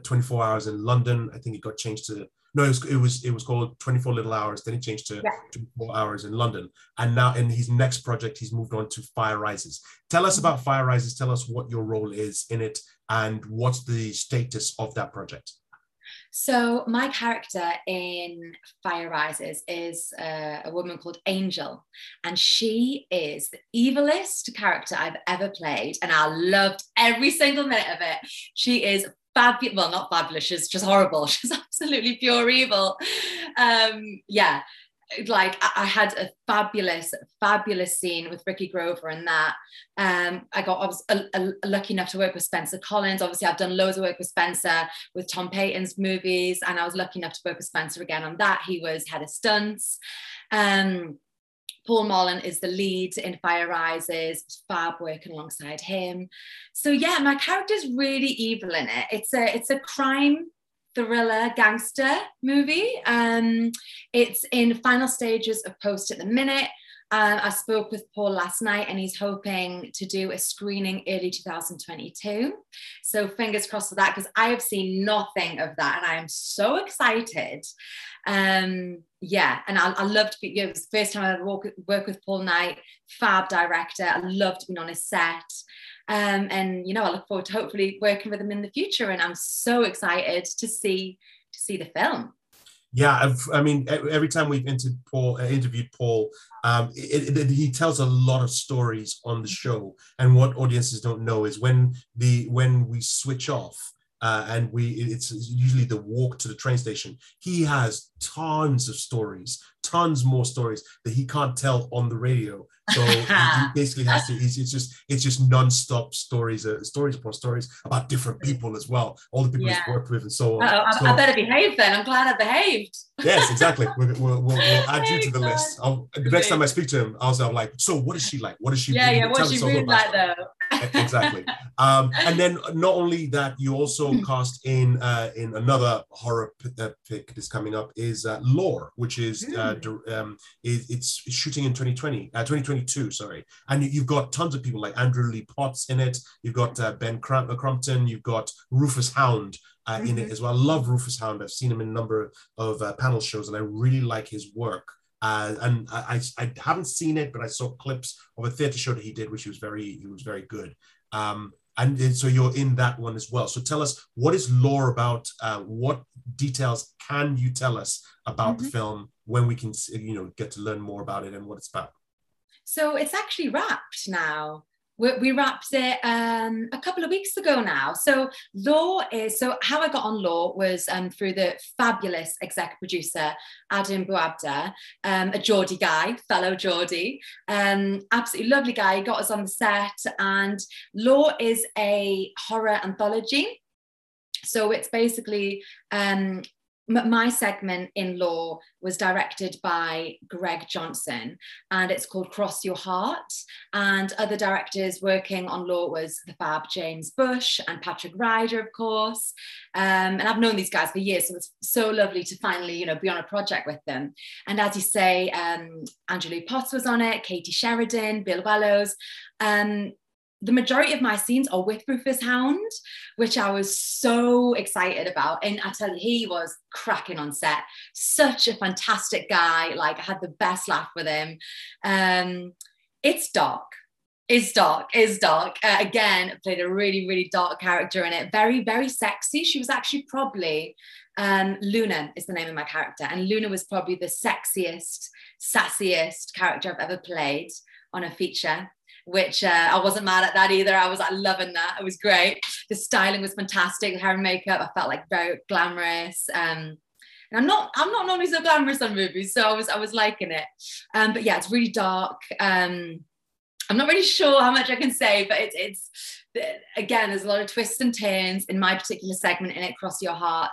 24 Hours in London. I think it got changed to no, it was it was, it was called 24 Little Hours. Then he changed to yeah. 24 Hours in London. And now in his next project, he's moved on to Fire Rises. Tell us about Fire Rises. Tell us what your role is in it and what's the status of that project. So my character in Fire Rises is uh, a woman called Angel, and she is the evilest character I've ever played, and I loved every single minute of it. She is fabulous well not fabulous she's just horrible she's absolutely pure evil um yeah like I had a fabulous, fabulous scene with Ricky Grover and that. Um, I got I was a, a, lucky enough to work with Spencer Collins. Obviously, I've done loads of work with Spencer with Tom Paton's movies, and I was lucky enough to work with Spencer again on that. He was head of stunts. Um, Paul Mullen is the lead in Fire Rises, Fab working alongside him. So yeah, my character's really evil in it. It's a it's a crime thriller gangster movie. Um, it's in final stages of post at the minute. Uh, I spoke with Paul last night and he's hoping to do a screening early 2022. So fingers crossed for that because I have seen nothing of that and I am so excited. Um, yeah, and I, I loved you it was the first time I work, work with Paul Knight, fab director. I loved being on his set. Um, and you know, I look forward to hopefully working with him in the future. And I'm so excited to see to see the film. Yeah, I've, I mean, every time we've Paul, uh, interviewed Paul, um, it, it, he tells a lot of stories on the show. And what audiences don't know is when the when we switch off, uh, and we it's usually the walk to the train station. He has tons of stories, tons more stories that he can't tell on the radio. So he, basically has to. It's, it's just it's just non-stop stories, uh, stories upon stories about different people as well, all the people yeah. he's worked with and so on. I, so, I better behave then. I'm glad I behaved. Yes, exactly. We'll, we'll, we'll, we'll add you to the list. I'll, the next time I speak to him, I'll say, I'm like, so what is she like? What is she? Yeah, yeah. What's she really like though? Exactly. Um, and then not only that, you also cast in uh, in another horror uh, pick that's coming up is uh, Lore, which is uh, um, it, it's shooting in 2020, uh, 2022, sorry. And you, have got tons of people like Andrew Lee Potts in it. You've got uh, Ben uh, Crumpton. You've got Rufus Hound. Uh, mm-hmm. In it mm-hmm. as well. I love Rufus Hound. I've seen him in a number of uh, panel shows, and I really like his work. Uh, and I, I, I, haven't seen it, but I saw clips of a theatre show that he did, which was very he was very good. Um, and, and, so you're in that one as well. So tell us what is lore about? Uh, what details can you tell us about mm-hmm. the film when we can you know get to learn more about it and what it's about? So it's actually wrapped now we, we wrapped it um, a couple of weeks ago now. So Lore is so how I got on Lore was um, through the fabulous exec producer Adam Buabda, um, a Geordie guy, fellow Geordie, um, absolutely lovely guy. He got us on the set, and Lore is a horror anthology. So it's basically um, my segment in Lore was directed by Greg Johnson and it's called Cross Your Heart. And other directors working on Lore was the fab James Bush and Patrick Ryder, of course. Um, and I've known these guys for years, so it's so lovely to finally, you know, be on a project with them. And as you say, um, Potts was on it, Katie Sheridan, Bill Wellows. Um, the majority of my scenes are with Rufus Hound, which I was so excited about. And I tell you, he was cracking on set. Such a fantastic guy. Like I had the best laugh with him. Um, it's dark. It's dark. It's dark. Uh, again, played a really, really dark character in it. Very, very sexy. She was actually probably um, Luna is the name of my character, and Luna was probably the sexiest, sassiest character I've ever played on a feature which uh, I wasn't mad at that either. I was like loving that. It was great. The styling was fantastic. The hair and makeup, I felt like very glamorous. Um, and I'm not, I'm not normally so glamorous on movies, so I was, I was liking it. Um, but yeah, it's really dark. Um, I'm not really sure how much I can say, but it's, it's again, there's a lot of twists and turns in my particular segment in it, Cross Your Heart.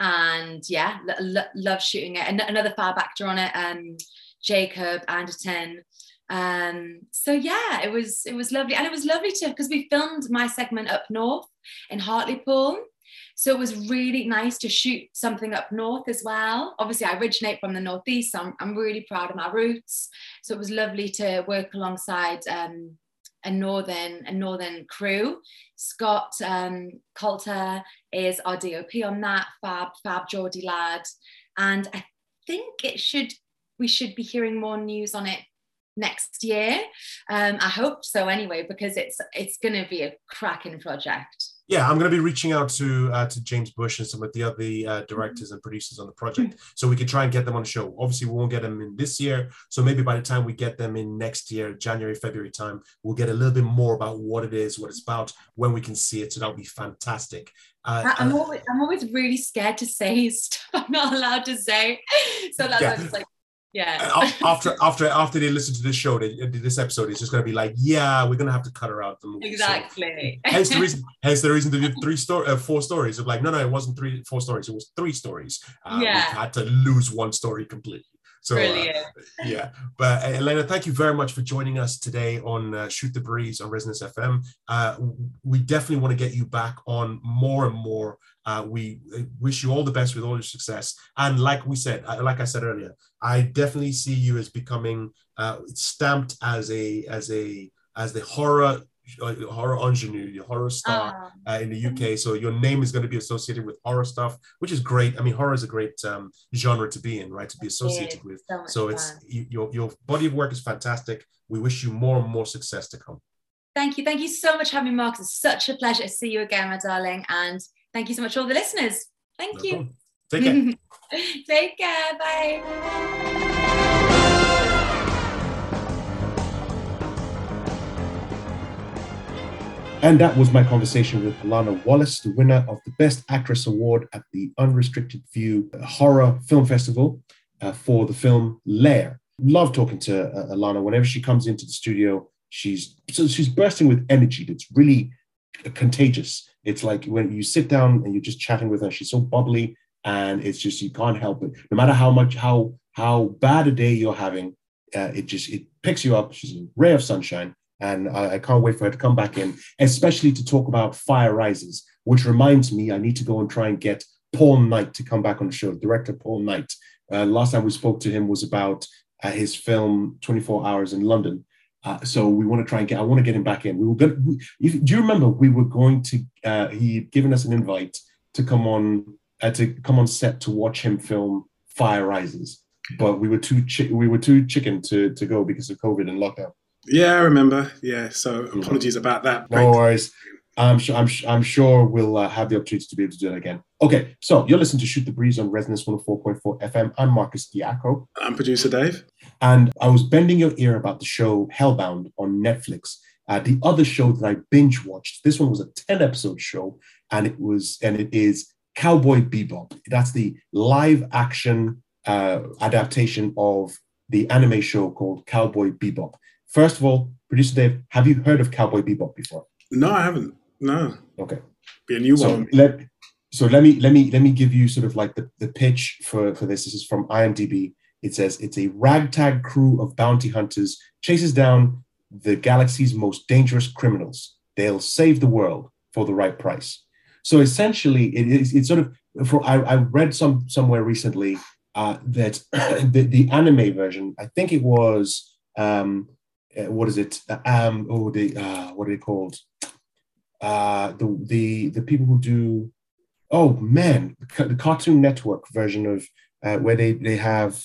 And yeah, love shooting it. And another fab actor on it, um, Jacob Anderton um so yeah it was it was lovely. And it was lovely to because we filmed my segment up north in hartlepool. So it was really nice to shoot something up north as well. Obviously i originate from the northeast so i'm, I'm really proud of my roots. So it was lovely to work alongside um a northern a northern crew. Scott um coulter is our dop on that fab fab geordie lad. And i think it should we should be hearing more news on it next year. Um, I hope so anyway, because it's it's going to be a cracking project. Yeah, I'm going to be reaching out to uh, to James Bush and some of the other uh, directors and producers on the project, so we can try and get them on the show. Obviously, we won't get them in this year, so maybe by the time we get them in next year, January, February time, we'll get a little bit more about what it is, what it's about, when we can see it. So that'll be fantastic. Uh, I'm uh, always I'm always really scared to say stuff I'm not allowed to say, so that's yeah. like yeah. Uh, after after after they listen to this show, they, this episode is just going to be like, yeah, we're going to have to cut her out the movie. Exactly. So, hence the reason. hence the reason to do three story, uh, four stories. Of like, no, no, it wasn't three, four stories. It was three stories. Uh, yeah. We had to lose one story completely. So uh, yeah, but uh, Elena, thank you very much for joining us today on uh, Shoot the Breeze on Resonance FM. Uh, we definitely want to get you back on more and more. Uh, we uh, wish you all the best with all your success. And like we said, like I said earlier, I definitely see you as becoming stamped as a as a as the horror horror ingenue, your horror star uh, uh, in the UK. So your name is going to be associated with horror stuff, which is great. I mean, horror is a great um, genre to be in, right? To be associated with. So, so it's you, your your body of work is fantastic. We wish you more and more success to come. Thank you. Thank you so much for having me, Mark. It's such a pleasure to see you again, my darling. And thank you so much, all the listeners. Thank no you. Problem. Take care. Take care. Bye. And that was my conversation with Alana Wallace, the winner of the Best Actress Award at the Unrestricted View Horror Film Festival uh, for the film Lair. Love talking to uh, Alana. Whenever she comes into the studio, she's so she's bursting with energy that's really contagious. It's like when you sit down and you're just chatting with her, she's so bubbly, and it's just you can't help it. No matter how much how how bad a day you're having, uh, it just it picks you up. She's a ray of sunshine, and I, I, can't wait for her to come back in, especially to talk about Fire Rises, which reminds me I need to go and try and get Paul Knight to come back on the show. Director Paul Knight. Uh, last time we spoke to him was about uh, his film 24 Hours in London. Uh, so we want to try and get. I want to get him back in. We were going. We, do you remember we were going to? Uh, he'd given us an invite to come on uh, to come on set to watch him film Fire Rises, but we were too chi- we were too chicken to to go because of COVID and lockdown. Yeah, I remember. Yeah, so apologies about that. No worries. I'm sure. I'm, I'm sure we'll uh, have the opportunity to be able to do that again. Okay, so you're listening to Shoot the Breeze on Resonance 104.4 FM. I'm Marcus Diaco. I'm producer Dave. And I was bending your ear about the show Hellbound on Netflix. Uh, the other show that I binge watched. This one was a 10 episode show, and it was and it is Cowboy Bebop. That's the live action uh, adaptation of the anime show called Cowboy Bebop. First of all, producer Dave, have you heard of Cowboy Bebop before? No, I haven't. No. Okay. Be a new so one. Let, so let me let me let me give you sort of like the, the pitch for, for this. This is from IMDb. It says it's a ragtag crew of bounty hunters chases down the galaxy's most dangerous criminals. They'll save the world for the right price. So essentially, it is it's sort of for I, I read some somewhere recently uh, that the, the anime version, I think it was um, uh, what is it? Um, oh, the uh, what are they called? Uh, the the the people who do. Oh man, the Cartoon Network version of uh, where they they have.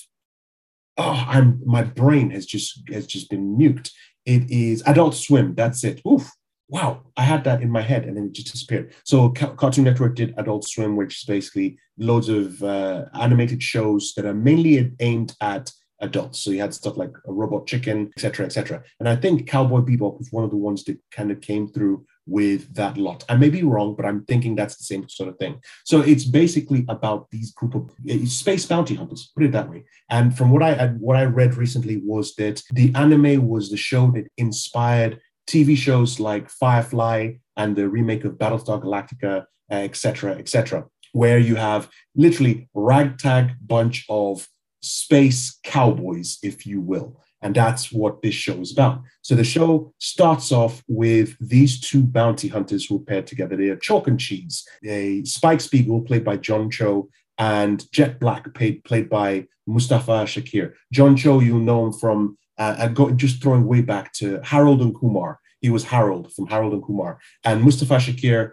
Oh, I'm my brain has just has just been nuked. It is Adult Swim. That's it. Oof. Wow, I had that in my head and then it just disappeared. So Cartoon Network did Adult Swim, which is basically loads of uh, animated shows that are mainly aimed at adults. So you had stuff like a Robot Chicken, etc., etc. And I think Cowboy Bebop was one of the ones that kind of came through with that lot. I may be wrong, but I'm thinking that's the same sort of thing. So it's basically about these group of space bounty hunters, put it that way. And from what I what I read recently was that the anime was the show that inspired TV shows like Firefly and the remake of Battlestar Galactica, etc., uh, etc., et where you have literally ragtag bunch of space cowboys, if you will. And that's what this show is about. So the show starts off with these two bounty hunters who are paired together. They are Chalk and Cheese, a Spike Spiegel, played by John Cho, and Jet Black, played, played by Mustafa Shakir. John Cho, you'll know him from uh, just throwing way back to Harold and Kumar. He was Harold from Harold and Kumar. And Mustafa Shakir,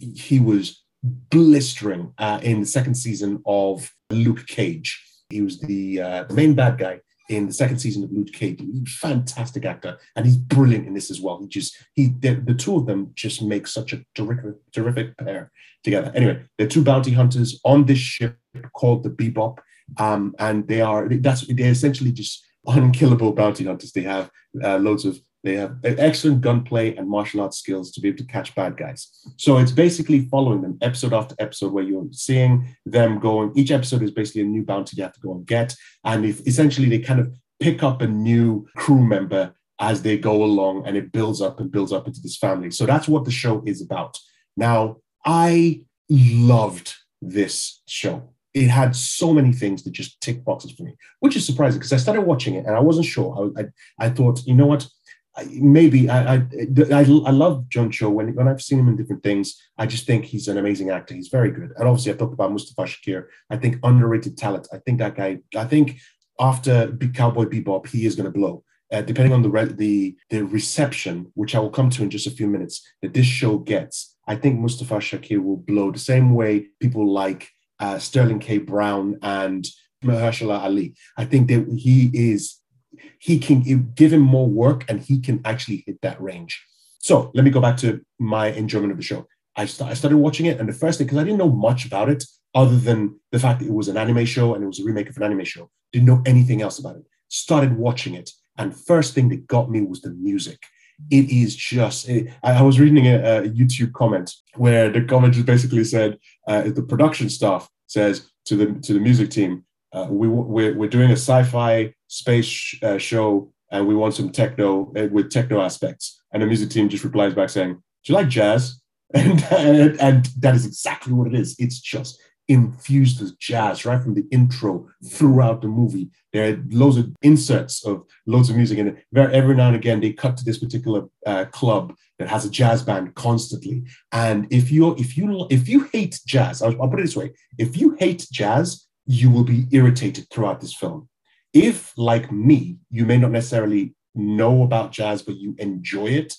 he was blistering uh, in the second season of Luke Cage. He was the, uh, the main bad guy in the second season of Luke Cage. Fantastic actor, and he's brilliant in this as well. He just he the, the two of them just make such a terrific terrific pair together. Anyway, they're two bounty hunters on this ship called the Bebop, um, and they are that's they're essentially just unkillable bounty hunters. They have uh, loads of they have excellent gunplay and martial arts skills to be able to catch bad guys. So it's basically following them episode after episode where you're seeing them going. Each episode is basically a new bounty you have to go and get. And if essentially they kind of pick up a new crew member as they go along and it builds up and builds up into this family. So that's what the show is about. Now, I loved this show. It had so many things that just tick boxes for me, which is surprising because I started watching it and I wasn't sure. I, I, I thought, you know what? Maybe I, I, I love John Cho when when I've seen him in different things. I just think he's an amazing actor. He's very good. And obviously, I talked about Mustafa Shakir. I think underrated talent. I think that guy. I think after Big Cowboy Bebop, he is going to blow. Uh, depending on the re- the the reception, which I will come to in just a few minutes, that this show gets, I think Mustafa Shakir will blow the same way people like uh, Sterling K. Brown and Mahershala Ali. I think that he is he can give him more work and he can actually hit that range. So let me go back to my enjoyment of the show. I, st- I started watching it, and the first thing, because I didn't know much about it, other than the fact that it was an anime show and it was a remake of an anime show. Didn't know anything else about it. Started watching it, and first thing that got me was the music. It is just. It, I was reading a, a, YouTube comment where the comment just basically said uh, the production staff says to the to the music team, uh, we we're, we're doing a sci-fi space uh, show and we want some techno uh, with techno aspects. And the music team just replies back saying, "Do you like jazz?" And, and, and that is exactly what it is. It's just infused with jazz right from the intro throughout the movie. There are loads of inserts of loads of music, and every now and again they cut to this particular uh, club that has a jazz band constantly. And if you if you if you hate jazz, I'll, I'll put it this way: if you hate jazz, you will be irritated throughout this film if, like me, you may not necessarily know about jazz, but you enjoy it,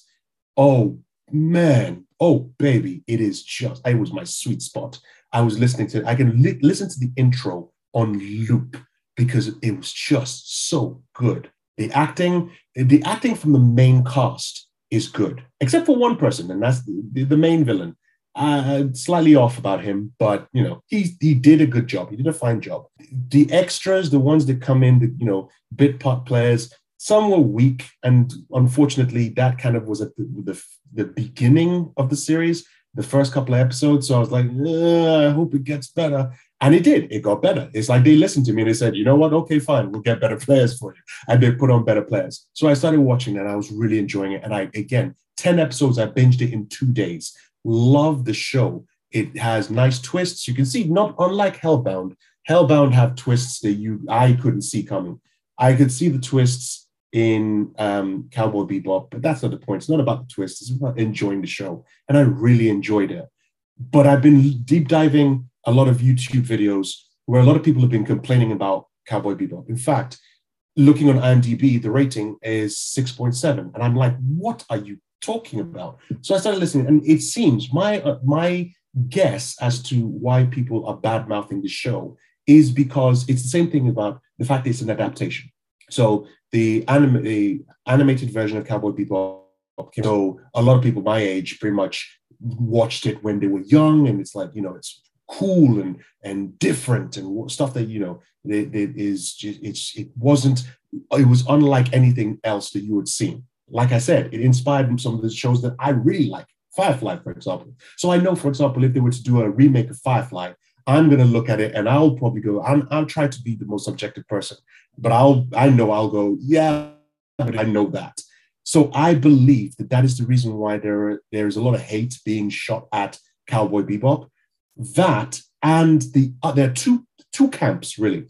oh man, oh baby, it is just, it was my sweet spot. I was listening to, I can li- listen to the intro on loop because it was just so good. The acting, the acting from the main cast is good, except for one person, and that's the, the main villain uh, slightly off about him, but you know he he did a good job. He did a fine job. The extras, the ones that come in, the you know bit part players, some were weak, and unfortunately, that kind of was at the, the, the beginning of the series, the first couple of episodes. So I was like, I hope it gets better. And it did. It got better. It's like they listened to me and they said, you know what? Okay, fine. We'll get better players for you. And they put on better players. So I started watching and I was really enjoying it. And I, again, 10 episodes, I binged it in two days. Love the show. It has nice twists. You can see, not unlike Hellbound. Hellbound have twists that you I couldn't see coming. I could see the twists in um, Cowboy Bebop, but that's not the point. It's not about the twists. It's about enjoying the show, and I really enjoyed it. But I've been deep diving a lot of YouTube videos where a lot of people have been complaining about Cowboy Bebop. In fact, looking on IMDb, the rating is 6.7. And I'm like, what are you talking about. So I started listening, and it seems my uh, my guess as to why people are bad mouthing the show is because it's the same thing about the fact that it's an adaptation. So the, anim- the animated version of Cowboy Bebop, so a lot of people my age pretty much watched it when they were young, and it's like you know it's cool and and different and stuff that you know it, it is just, it's it wasn't it was unlike anything else that you had seen like I said, it inspired some of the shows that I really like. Firefly, for example. So I know, for example, if they were to do a remake of Firefly, I'm going to look at it and I'll probably go, I'm, I'll try to be the most objective person, but I'll, I know I'll go, yeah, but I know that. So I believe that that is the reason why there, there is a lot of hate being shot at Cowboy Bebop. That and the, uh, there are two, two camps really.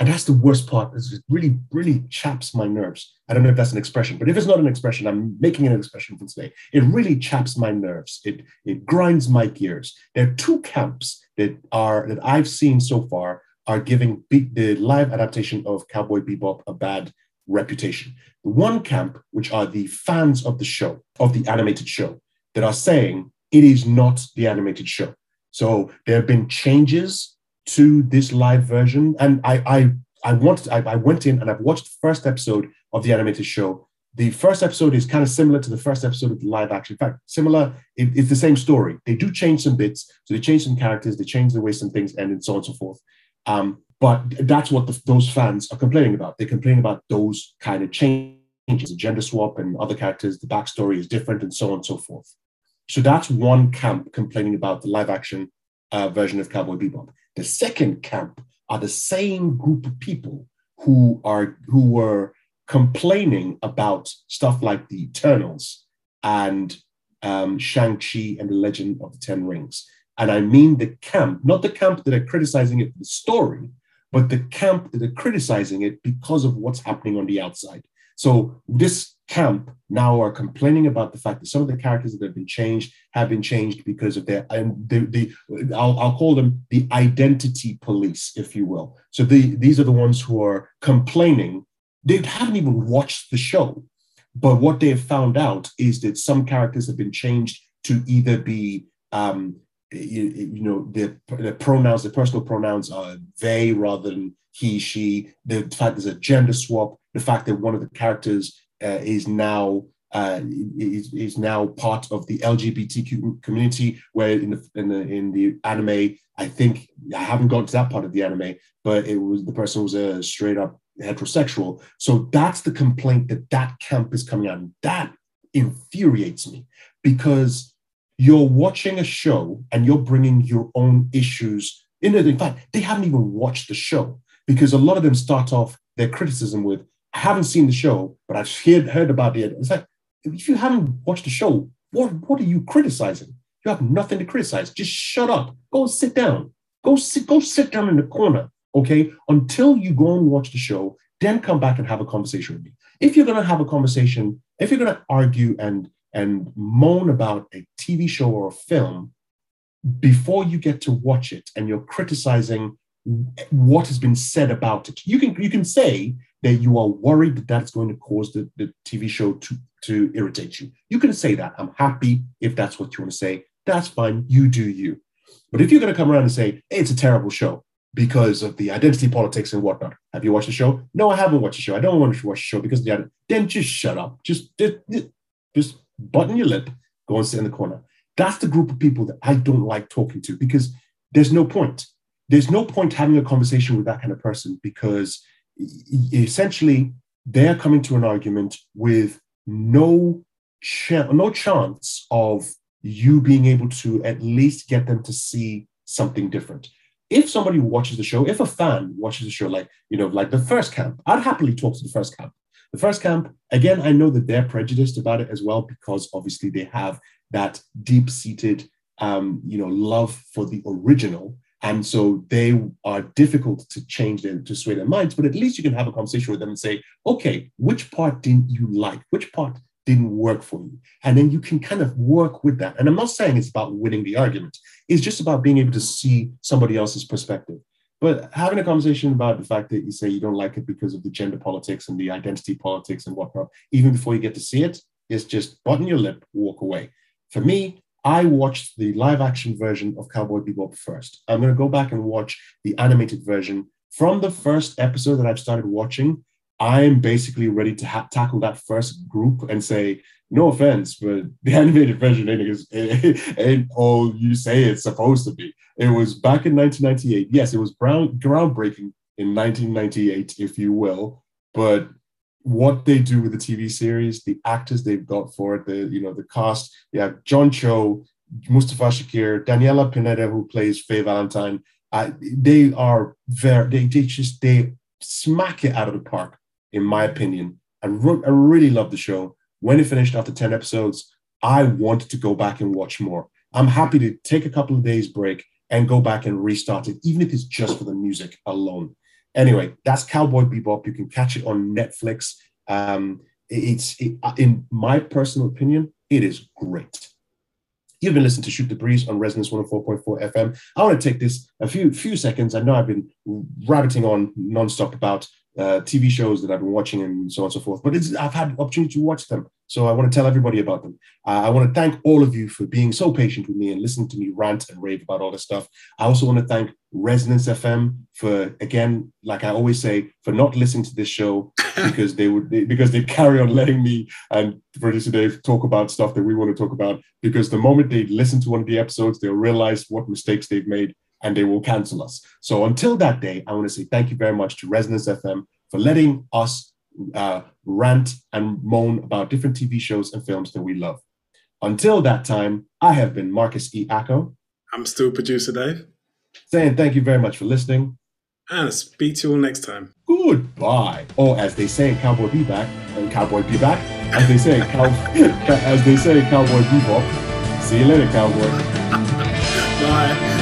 And that's the worst part. Is it really, really chaps my nerves. I don't know if that's an expression, but if it's not an expression, I'm making an expression for today. It really chaps my nerves. It it grinds my gears. There are two camps that are that I've seen so far are giving the live adaptation of Cowboy Bebop a bad reputation. The one camp, which are the fans of the show, of the animated show, that are saying it is not the animated show. So there have been changes to this live version. And I I I wanted I, I went in and I've watched the first episode of the animated show. The first episode is kind of similar to the first episode of the live action. In fact, similar, it, it's the same story. They do change some bits. So they change some characters, they change the way some things end, and so on and so forth. Um, but that's what the, those fans are complaining about. They complain about those kind of changes, gender swap and other characters, the backstory is different, and so on and so forth. So that's one camp complaining about the live action uh, version of Cowboy Bebop. The second camp are the same group of people who are who were complaining about stuff like the Eternals and um, Shang-Chi and the Legend of the Ten Rings. And I mean the camp, not the camp that are criticizing it for the story, but the camp that are criticizing it because of what's happening on the outside. So this camp now are complaining about the fact that some of the characters that have been changed have been changed because of their and the, the I'll, I'll call them the identity police if you will. So the, these are the ones who are complaining. They haven't even watched the show but what they have found out is that some characters have been changed to either be um, you, you, know the, the pronouns the personal pronouns are they rather than he she. The fact there's a gender swap the fact that one of the characters is now uh, is, is now part of the LGBTQ community. Where in the in the in the anime, I think I haven't got to that part of the anime, but it was the person was a straight up heterosexual. So that's the complaint that that camp is coming out. And that infuriates me because you're watching a show and you're bringing your own issues. In, in fact, they haven't even watched the show because a lot of them start off their criticism with, I haven't seen the show, but I've heard, heard about it. It's like, if you haven't watched the show, what, what are you criticizing? You have nothing to criticize. Just shut up. Go sit down. Go sit, go sit down in the corner, okay? Until you go and watch the show, then come back and have a conversation with me. If you're gonna have a conversation, if you're gonna argue and and moan about a TV show or a film before you get to watch it and you're criticizing what has been said about it. You can you can say that you are worried that that's going to cause the, the TV show to, to irritate you. You can say that. I'm happy if that's what you want to say. That's fine. You do you. But if you're going to come around and say, hey, it's a terrible show because of the identity politics and whatnot, have you watched the show? No, I haven't watched the show. I don't want to watch the show because of the then just shut up. Just, just, just button your lip, go and sit in the corner. That's the group of people that I don't like talking to because there's no point. There's no point having a conversation with that kind of person because essentially they're coming to an argument with no ch- no chance of you being able to at least get them to see something different. If somebody watches the show, if a fan watches the show, like you know, like the first camp, I'd happily talk to the first camp the first camp, again, I know that they're prejudiced about it as well because obviously they have that deep-seated, um, you know, love for the original, and so they are difficult to change them to sway their minds. But at least you can have a conversation with them and say, okay, which part didn't you like? Which part didn't work for you? And then you can kind of work with that. And I'm not saying it's about winning the argument. It's just about being able to see somebody else's perspective. But having a conversation about the fact that you say you don't like it because of the gender politics and the identity politics and whatnot, even before you get to see it, is just button your lip, walk away. For me, I watched the live action version of Cowboy Bebop first. I'm going to go back and watch the animated version. From the first episode that I've started watching, I'm basically ready to ha- tackle that first group and say, no offense, but the animated version ain't, ain't all you say it's supposed to be. It was back in 1998. Yes, it was brown, groundbreaking in 1998, if you will. But what they do with the TV series, the actors they've got for it, the you know the cast. Yeah, John Cho, Mustafa Shakir, Daniela Pineda, who plays Faye Valentine. Uh, they are very. They, they just they smack it out of the park, in my opinion. And I really love the show. When it finished after 10 episodes, I wanted to go back and watch more. I'm happy to take a couple of days break and go back and restart it, even if it's just for the music alone. Anyway, that's Cowboy Bebop. You can catch it on Netflix. Um, it's, it, in my personal opinion, it is great. You've been listening to Shoot the Breeze on Resonance 104.4 FM. I want to take this a few few seconds. I know I've been rabbiting on nonstop about uh, TV shows that I've been watching and so on and so forth. But I've had opportunity to watch them, so I want to tell everybody about them. Uh, I want to thank all of you for being so patient with me and listening to me rant and rave about all this stuff. I also want to thank Resonance FM for again, like I always say, for not listening to this show because they would they, because they carry on letting me and producer Dave talk about stuff that we want to talk about. Because the moment they listen to one of the episodes, they'll realize what mistakes they've made and they will cancel us. So until that day, I want to say thank you very much to Resonance FM for letting us uh, rant and moan about different TV shows and films that we love. Until that time, I have been Marcus E. Acko. I'm still producer Dave. Saying thank you very much for listening. And I'll speak to you all next time. Goodbye. Or as they say in Cowboy Bebop, and Cowboy Bebop, as they say, cow, as they say in Cowboy Bebop. See you later, cowboy. Bye.